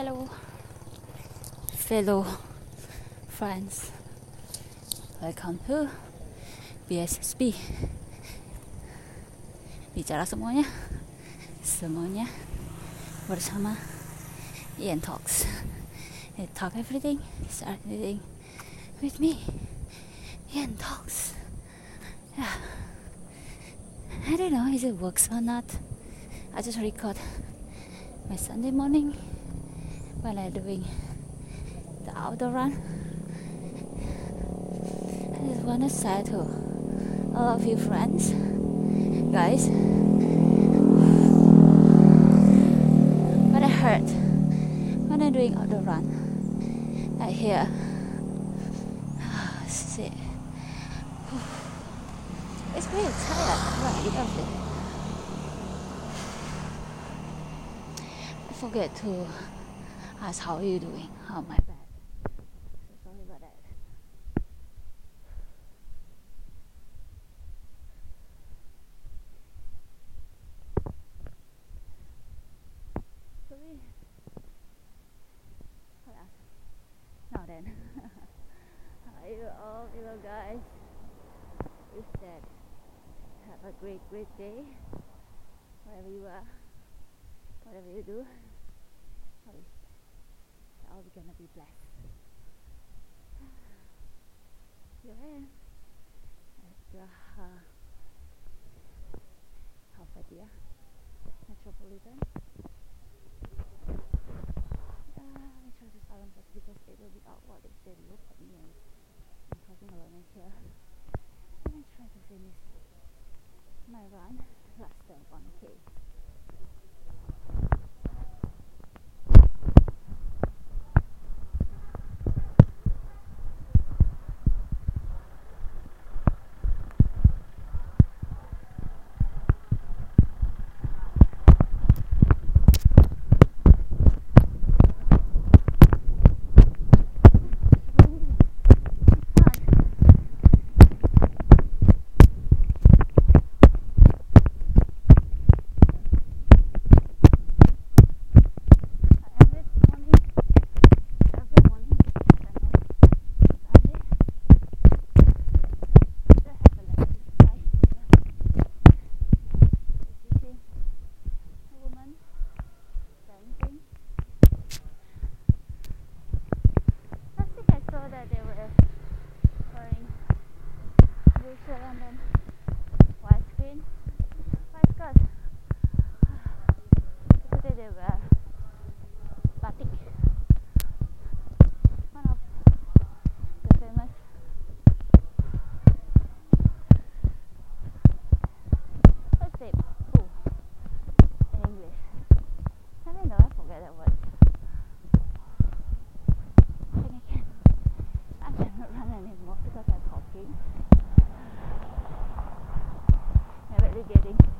Hello, fellow friends. Welcome to BSSB. Bicara semuanya, semuanya bersama Ian Talks. I talk everything, start everything with me. Ian Talks. Yeah. I don't know if it works or not. I just record my Sunday morning when I'm doing the outdoor run. I just want to say to all of you friends, guys, what I hurt, when I'm doing outdoor run, I hear, oh, shit. It's really tired, right? Because it forget to ask how are you doing. Oh my bad. So sorry about that. Sorry. Hold on. Now then. how are you all, little guys? Is that have a great, great day. Wherever you are, whatever you do, always all gonna be blessed. Here I am at the uh, Halfadia Metropolitan. Uh, let me try to silence this because it will be awkward if they look at me and I'm talking alone here. Let me try to finish my run less than 1k. Every getting. I bet they getting.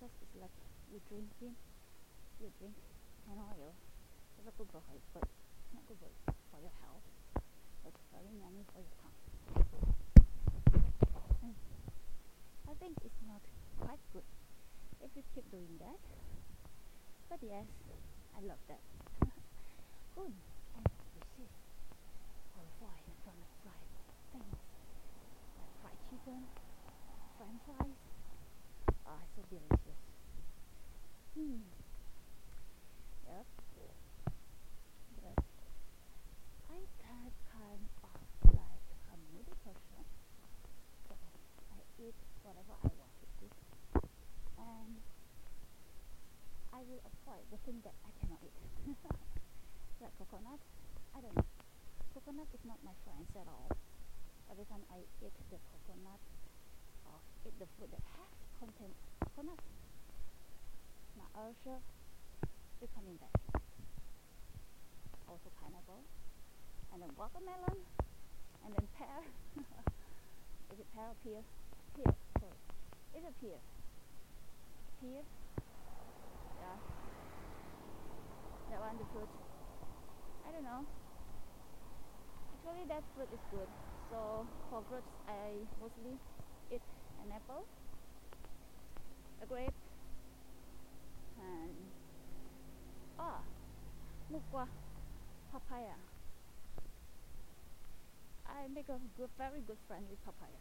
Because it's like you drinking, you drink an oil. It's not good for health, but not good for, your health. But very yummy for your tongue. And I think it's not quite good if you keep doing that. But yes, I love that. good. You fried chicken, french fries. Ah, so delicious. Hmm. Yep. But I have kind of like a moody person. So I eat whatever I want to eat. And I will avoid the thing that I cannot eat. like coconut. I don't know. Coconut is not my friends at all. Every time I eat the coconut or eat the food that has contain coconut, my ulcer is coming back. Also pineapple, and then watermelon, and then pear. is it pear or pear? Pear, sorry. Is it pear? Pear? Yeah. That one, the fruit. I don't know. Actually, that fruit is good. So for fruits, I mostly eat an apple, a grape, and ah, mukwa, papaya. I make a good, very good friend with papaya.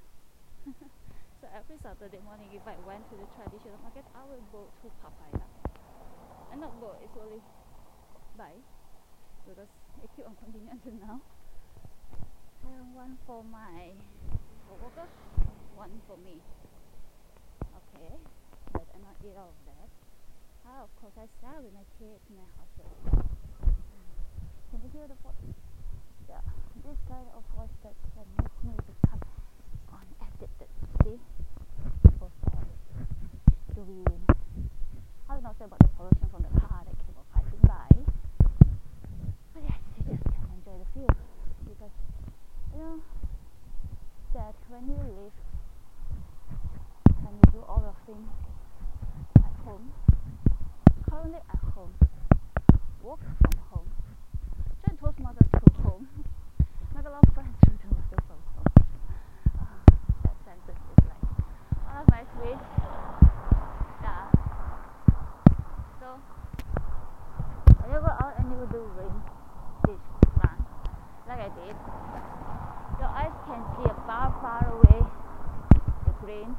so every Saturday morning, if I went to the traditional market, I will go to papaya. And not go, it's only buy because it keep on continuing until now. And one for my coworker, one for me. Okay, but I not eat all of that. Ah, of course I share with my kids, my husband. Can you hear the voice? Yeah, this kind of voice that can make me become unaddicted. See? Sorry. Do we? I not say about the pollution from the car that keep on passing by. But yes, you just can enjoy the view because you know that when you live and you do all of things at home, currently at home, work from home, join Toastmaster to home, make a lot of friends through Toastmaster from home. Ah, that sentence is like one of my sweet. Yeah. So when you go out and you do ring this run, like I did, your eyes can see a far, far away the green.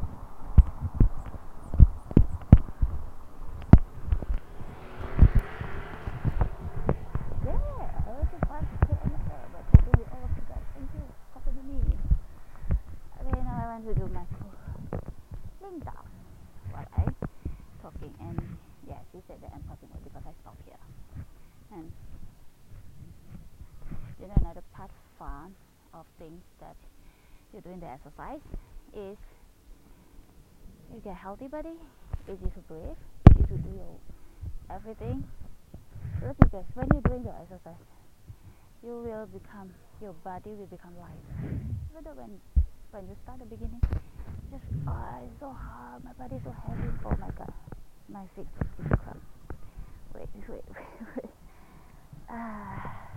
Yeah, I was about to put on the but taking it all of you guys. Thank you for talking to me. Okay, now I want to do my full ling down while I talking and yeah, she said that I'm talking more because I stop here. And you know another part fun of things that you're doing the exercise is you get healthy body, easy to breathe, easy to do your everything. Because when you're doing the exercise, you will become your body will become light. Even though when when you start the beginning, just oh it's so hard, my body is so heavy. Oh my god, my feet keep cramp. Wait, wait, wait, wait. Ah.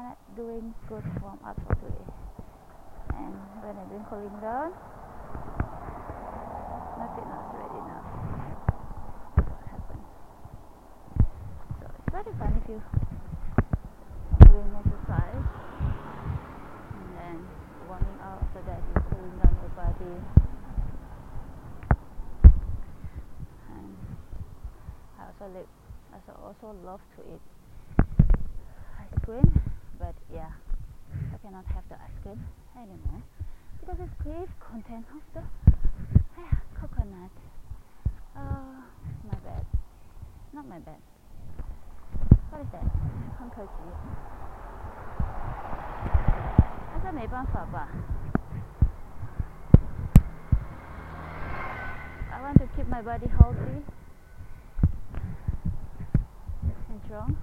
I'm not doing good warm up for today. And when I'm doing cooling down, my feet not straight enough. What happens? So it's very fun if you doing exercise and then warming up so that you're cooling down your body. And I also live I so also love to eat ice cream, but yeah, I cannot have the ice cream anymore because it's grave content of the yeah, coconut. Oh, my bad. Not my bad. What is that? 很可惜。但是没办法吧。I want to keep my body healthy and strong.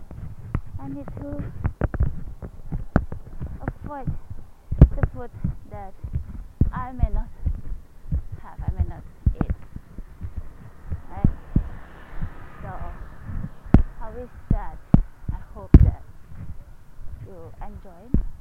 I need to avoid the food that I may not have, I may not eat. Right? So I wish that I hope that you enjoyed